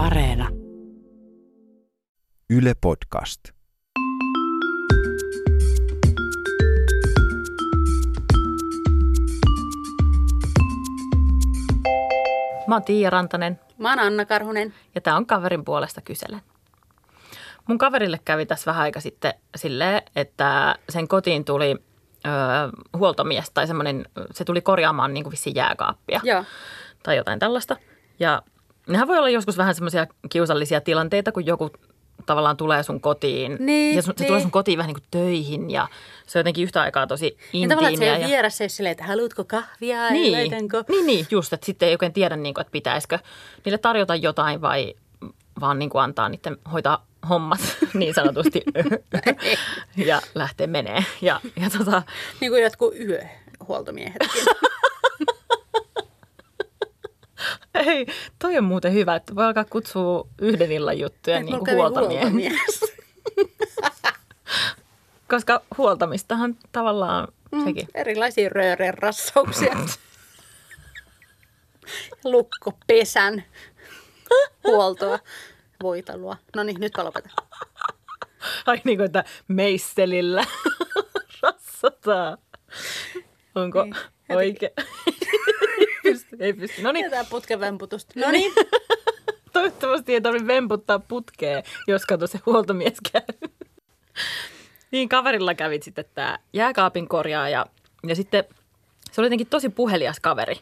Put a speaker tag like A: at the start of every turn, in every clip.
A: Areena.
B: Yle Podcast.
C: Mä oon Tiia Rantanen
D: Mä oon Anna Karhunen.
C: ja tää on kaverin puolesta kyselen. Mun kaverille kävi tässä vähän aika sitten silleen, että sen kotiin tuli ö, huoltomies tai semmoinen, se tuli korjaamaan niin kuin vissiin jääkaappia
D: Joo.
C: tai jotain tällaista. Ja nehän voi olla joskus vähän semmoisia kiusallisia tilanteita, kun joku tavallaan tulee sun kotiin.
D: Niin,
C: ja sun, se
D: niin.
C: tulee sun kotiin vähän niin kuin töihin ja se on jotenkin yhtä aikaa tosi
D: Ja tavallaan, että se
C: intiimiä.
D: ei
C: ja-
D: jos silleen, että haluatko kahvia,
C: niin,
D: laitanko?
C: niin, niin, just, että sitten ei oikein tiedä, niin kuin, että pitäisikö niille tarjota jotain vai vaan niin kuin antaa niiden hoitaa hommat niin sanotusti ja lähtee menee. Ja, ja tota,
D: Niin kuin jotkut yöhuoltomiehetkin.
C: ei, toi on muuten hyvä, että voi alkaa kutsua yhden illan juttuja niin kuin
D: kävi
C: huoltamien.
D: huoltomies.
C: Koska huoltamistahan tavallaan
D: Mm.
C: sekin.
D: Erilaisia röören rassauksia. Lukkopesän huoltoa, voitelua. No niin, nyt lopetan.
C: Ai niin kuin, että meisselillä rassataan. Onko
D: Niin,
C: oikein? Ei pysty, ei pysty. No niin,
D: Jätään putken vemputusta. No niin.
C: Toivottavasti ei tarvitse vemputtaa putkea, jos kato se huoltomies käy. niin kaverilla kävit sitten tämä jääkaapin korjaaja ja sitten se oli jotenkin tosi puhelias kaveri.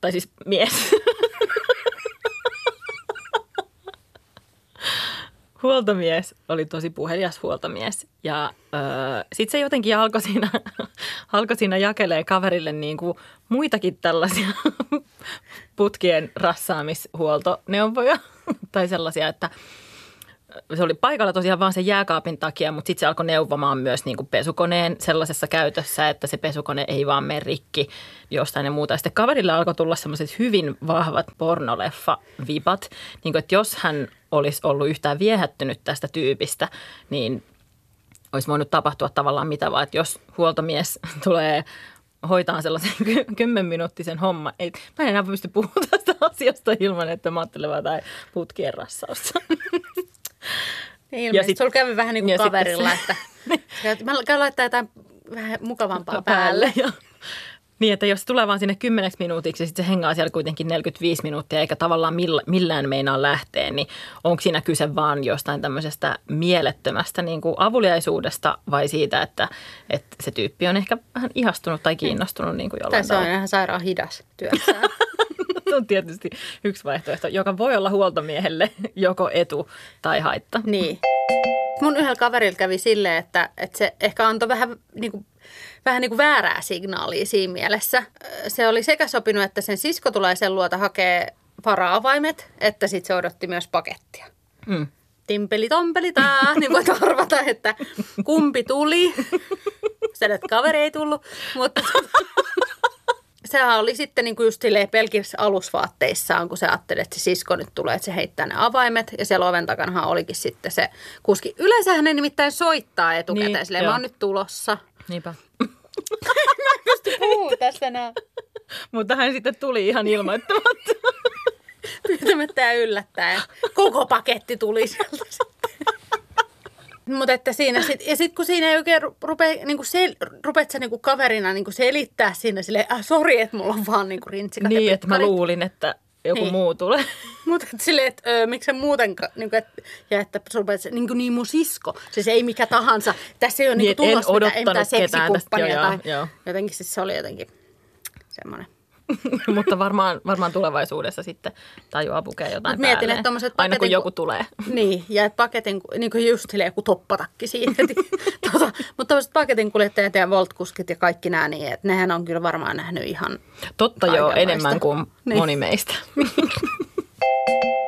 C: Tai siis mies. Huoltomies oli tosi puhelias huoltomies. Ja öö, sitten se jotenkin alkoi siinä, alkoi siinä jakelee kaverille niin kuin muitakin tällaisia putkien rassaamishuoltoneuvoja tai sellaisia, että se oli paikalla tosiaan vaan sen jääkaapin takia, mutta sitten se alkoi neuvomaan myös niin kuin pesukoneen sellaisessa käytössä, että se pesukone ei vaan mene rikki jostain ja muuta. Sitten kaverille alkoi tulla sellaiset hyvin vahvat pornoleffa-vipat, niin kuin, että jos hän olisi ollut yhtään viehättynyt tästä tyypistä, niin olisi voinut tapahtua tavallaan mitä vaan, että jos huoltomies tulee hoitaa sellaisen ky- kymmenminuuttisen homman. Ei, mä en enää pysty puhumaan tästä asiasta ilman, että mä ajattelen jotain putkien rassausta.
D: Niin,
C: Ja sit-
D: sulla kävi vähän niin kuin kaverilla, että mä käyn laittaa jotain vähän mukavampaa päälle.
C: Ja, niin, että jos se tulee vaan sinne kymmeneksi minuutiksi ja sitten se hengaa siellä kuitenkin 45 minuuttia eikä tavallaan millä, millään meinaa lähteä, niin onko siinä kyse vaan jostain tämmöisestä mielettömästä niin kuin avuliaisuudesta vai siitä, että, että se tyyppi on ehkä vähän ihastunut tai kiinnostunut niin kuin
D: Tai
C: jollain
D: se on ihan sairaan hidas työssään.
C: Se on tietysti yksi vaihtoehto, joka voi olla huoltomiehelle joko etu tai haitta.
D: niin. Mun yhdellä kaverilla kävi silleen, että, että se ehkä antoi vähän niin kuin, vähän niin kuin väärää signaalia siinä mielessä. Se oli sekä sopinut, että sen sisko tulee sen luota hakee vara-avaimet, että sitten se odotti myös pakettia.
C: Mm.
D: Timpeli tompeli tää, niin voit arvata, että kumpi tuli. Sen, että kaveri ei tullut, mutta sehän oli sitten niin kuin just silleen pelkissä alusvaatteissaan, kun se ajatteli, että se sisko nyt tulee, että se heittää ne avaimet. Ja siellä oven takanahan olikin sitten se kuski. Yleensähän ne nimittäin soittaa etukäteen,
C: Niin,
D: silleen,
C: joo.
D: mä oon nyt tulossa.
C: Niinpä.
D: Pysty puhuu tästä enää
C: Mutta hän sitten tuli ihan ilmoittamatta.
D: pyytämättä ja yllättäen. Koko paketti tuli sieltä. Mutta että siinä sit, ja sitten kun siinä ei oikein ru- rupea, niinku sel, rupeat sä niinku kaverina niinku selittää siinä silleen, ah, sori, että mulla on vaan niinku rintsikat
C: Niin, että mä luulin, että joku
D: Niin.
C: muu tulee.
D: Mutta silleen, että öö, miksi sä muuten, niinku, et, ja että rupeat, niin kuin niin mun sisko, siis ei mikä tahansa. Tässä ei ole
C: Niin,
D: niinku tulossa mitään, ei mitään
C: ketään tästä,
D: seksikumppania
C: joo,
D: tai
C: joo.
D: jotenkin siis se oli jotenkin semmoinen.
C: Mutta varmaan, varmaan tulevaisuudessa sitten tajuaa pukea jotain
D: Mut mietin, että tommoset
C: Aina kun
D: paketin-
C: joku tulee.
D: Niin, ja paketin, niin kuin just silleen joku toppatakki siihen. tota, mutta tämmöiset paketin kuljettajat ja voltkuskit ja kaikki nämä, niin että nehän on kyllä varmaan nähnyt ihan...
C: Totta joo, enemmän kuin
D: Niin.
C: moni meistä.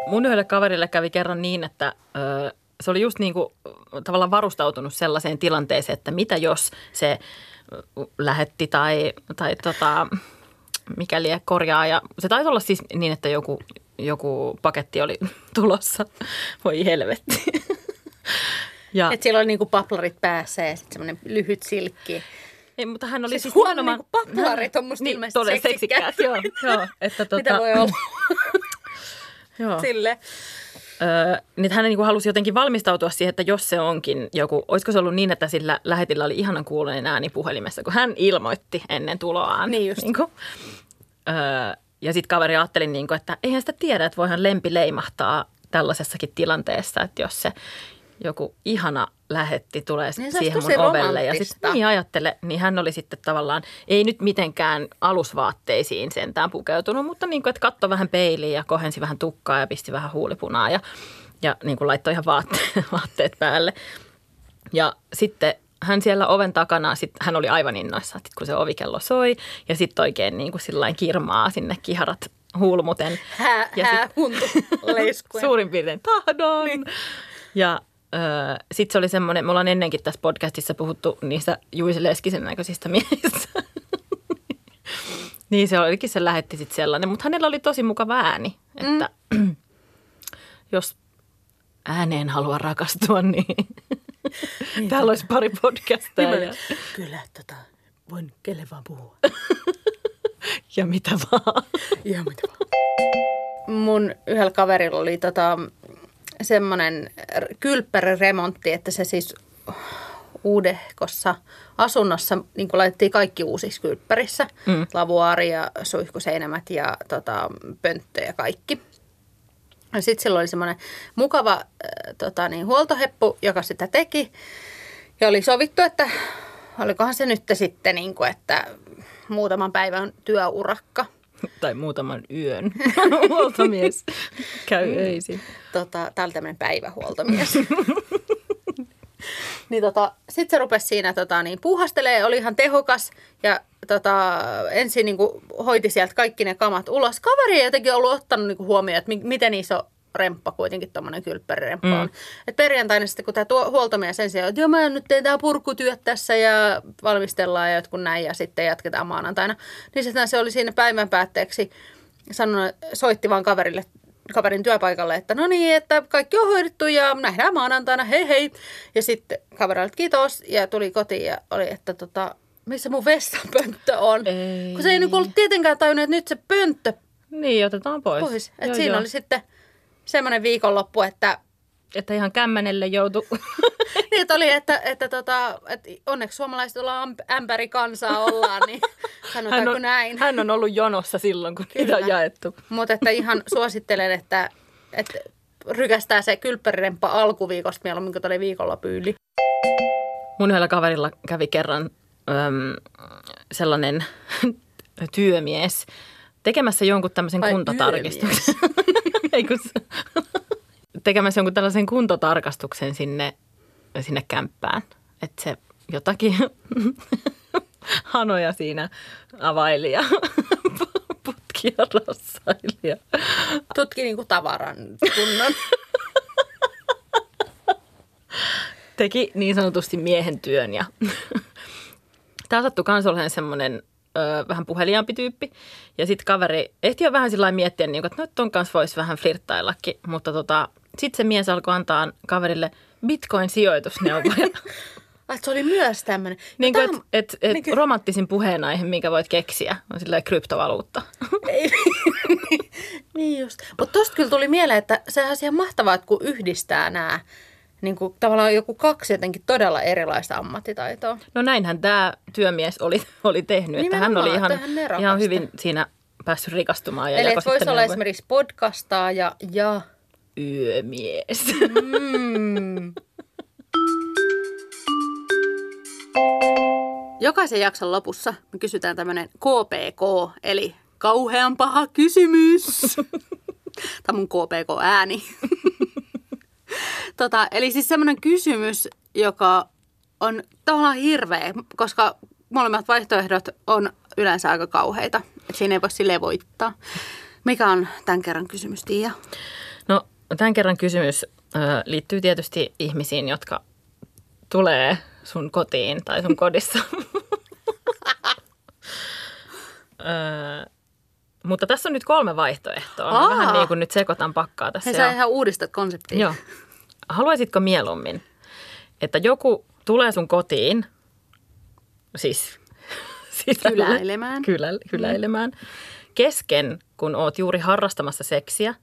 C: Mun yhdelle kaverille kävi kerran niin, että ö, se oli just niin kuin tavallaan varustautunut sellaiseen tilanteeseen, että mitä jos se lähetti tai, tai tota, mikäli korjaa. Ja se taisi olla siis niin, että joku, joku paketti oli tulossa. Voi helvetti. Ja,
D: Että siellä oli niinku paplarit päässä ja sitten semmoinen lyhyt silkki.
C: ei, mutta hän oli
D: Siis
C: siis,
D: huono niinku paplarit on musta
C: niin,
D: ilmeisesti
C: todella
D: seksikkäät.
C: seksikkäät. Joo, joo, että tota,
D: Mitä voi olla?
C: Joo.
D: Sille.
C: Öö, niin hän niin halusi jotenkin valmistautua siihen, että jos se onkin joku, olisiko se ollut niin, että sillä lähetillä oli ihanan kuuloinen ääni puhelimessa, kun hän ilmoitti ennen tuloaan.
D: Niin just.
C: Niin kuin, öö, ja sitten kaveri ajatteli, niin kuin, että eihän sitä tiedä, että voihan lempi leimahtaa tällaisessakin tilanteessa, että jos se joku ihana lähetti tulee
D: Niin se
C: siihen mun ovelle. Ja sitten niin ajattele, niin hän oli sitten tavallaan, ei nyt mitenkään alusvaatteisiin sentään pukeutunut, mutta niin kuin, että katsoi vähän peiliin ja kohensi vähän tukkaa ja pisti vähän huulipunaa ja, ja niin kuin laittoi ihan vaatteet, vaatteet päälle. Ja sitten hän siellä oven takana, sit hän oli aivan innoissaan, sit kun se ovikello soi ja sitten oikein niin kuin sillain kirmaa sinne kiharat huulmuten.
D: Hää,
C: Ja
D: hää huntu leiskuen.
C: Suurin piirtein tahdon. Niin. Ja sitten se oli semmoinen, me ollaan ennenkin tässä podcastissa puhuttu niistä Juise Leskisen näköisistä miehistä. niin se olikin, se lähetti sitten sellainen. Mutta hänellä oli tosi mukava ääni, että mm. jos ääneen haluaa rakastua, niin, niin täällä olisi pari podcastia
D: Niin
C: ja,
D: Kyllä, tota, voin kelle vaan puhua.
C: ja mitä vaan.
D: Ihan mitä vaan. Mun yhdellä kaverilla oli tota, semmoinen kylppäriremontti, että se siis uudehkossa asunnossa niin laitettiin kaikki uusiksi kylppärissä. Mm. Lavuaari ja suihkuseinämät ja tota, pönttö ja kaikki. Ja sitten sillä oli semmoinen mukava äh, tota, niin, huoltoheppu, joka sitä teki. Ja oli sovittu, että olikohan se nyt sitten, niin kuin, että muutaman päivän työurakka.
C: Tai muutaman yön. Huoltomies käy öisin.
D: tota, tää oli tämmöinen päivähuoltomies. niin tota, sitten se rupesi siinä tota, niin, puuhastelee, oli ihan tehokas ja tota, ensin niin kuin, hoiti sieltä kaikki ne kamat ulos. Kaveri ei jotenkin ollut ottanut niin kuin, huomioon, että mi- miten iso remppa kuitenkin tuommoinen kylppäriremppa mm. on. Et perjantaina sitten, kun tämä huoltomies ensin, että joo mä nyt teen tämä purkutyöt tässä ja valmistellaan ja jotkut näin ja sitten jatketaan maanantaina. Niin sitten se oli siinä päivän päätteeksi sanonut, soitti vaan kaverille kaverin työpaikalle, että no niin, että kaikki on hoidettu ja nähdään maanantaina, hei hei. Ja sitten kaverille kiitos ja tuli kotiin ja oli, että tota, missä mun vessanpönttö on.
C: Ei.
D: Kun se ei niin ollut tietenkään tajunnut, että nyt se pönttö
C: Niin, otetaan pois.
D: pois. Että
C: Joo,
D: siinä
C: joo.
D: oli sitten semmoinen viikonloppu, että
C: Että ihan kämmenelle joutu.
D: niin, että oli, että, että, tota, että onneksi suomalaiset ollaan ämp- ämpärikansaa ollaan, niin
C: hän,
D: sanotaanko
C: on,
D: näin.
C: hän on ollut jonossa silloin, kun niitä on jaettu.
D: Mutta että ihan suosittelen, että, että rykästää se kylppäriremppa alkuviikosta mieluummin kuin tuonne viikonloppu yli.
C: Mun yhdellä kaverilla kävi kerran äm, sellainen työmies tekemässä jonkun tämmöisen
D: Ai,
C: kuntotarkistuksen. Ei kun tekemässä jonkun tällaisen kuntotarkastuksen sinne, sinne kämppään. Että se jotakin hanoja siinä availi ja putkia rassaili. ja-
D: Tutki niinku tavaran kunnon.
C: teki niin sanotusti miehen työn. Ja tämä sattui kans olemaan semmoinen ö, vähän puheliaampi tyyppi. Ja sitten kaveri ehti jo vähän sillä miettiä, niin kuin, että no ton kanssa voisi vähän flirttaillakin. Mutta tota, sitten se mies alkoi antaa kaverille bitcoin-sijoitusneuvoja.
D: Ai, se oli myös tämmöinen.
C: niin kuin, että et, et
D: niin kuin-
C: romanttisin puheenaihe, minkä voit keksiä, on silleen kryptovaluutta.
D: Ei, niin just. Mutta tosta kyllä tuli mieleen, että sehän on ihan mahtavaa, että kun yhdistää nämä, niin kuin tavallaan joku kaksi jotenkin todella erilaista ammattitaitoa.
C: No näinhän tämä työmies oli, oli tehnyt, että hän
D: Nimenomaan,
C: oli ihan,
D: että hän
C: ihan hyvin siinä päässyt rikastumaan. Ja
D: Eli voisi olla
C: neuvoja.
D: esimerkiksi podcastaa ja, ja
C: yömies.
D: mm. Jokaisen jakson lopussa me kysytään tämmöinen KPK, eli kauhean paha kysymys. Tämä mun KPK-ääni. tota, eli siis semmoinen kysymys, joka on tavallaan hirveä, koska molemmat vaihtoehdot on yleensä aika kauheita. Et siinä ei voi silleen voittaa. Mikä on tämän kerran kysymys, Tiia?
C: No tämän kerran kysymys ö, liittyy tietysti ihmisiin, jotka tulee sun kotiin tai sun kodissa. Ö, mutta tässä on nyt kolme vaihtoehtoa.
D: Aa.
C: vähän niin kuin nyt sekoitan pakkaa tässä.
D: Hei, sä ihan uudistat konseptia.
C: Joo. Haluaisitko mieluummin, että joku tulee sun kotiin, siis sisälle,
D: Kyläilemään.
C: Kylä, kyläilemään, kesken kun oot juuri harrastamassa seksiä,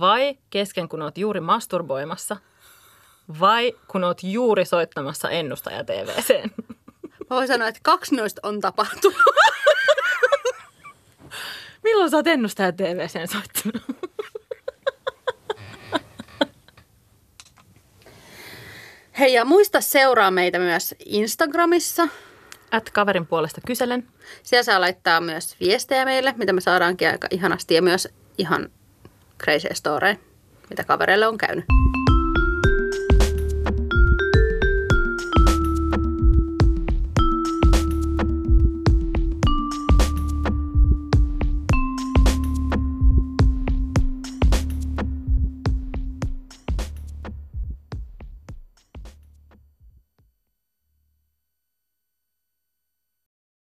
C: vai kesken kun oot juuri masturboimassa vai kun oot juuri soittamassa ennustaja TVCen?
D: Mä voin sanoa, että kaksi noista on tapahtunut.
C: Milloin sä oot ennustaja TVCen soittanut?
D: Hei ja muista seuraa meitä myös Instagramissa.
C: At kaverin puolesta kyselen.
D: Siellä saa laittaa myös viestejä meille, mitä me saadaankin aika ihanasti ja myös ihan crazy story, mitä kavereille on käynyt.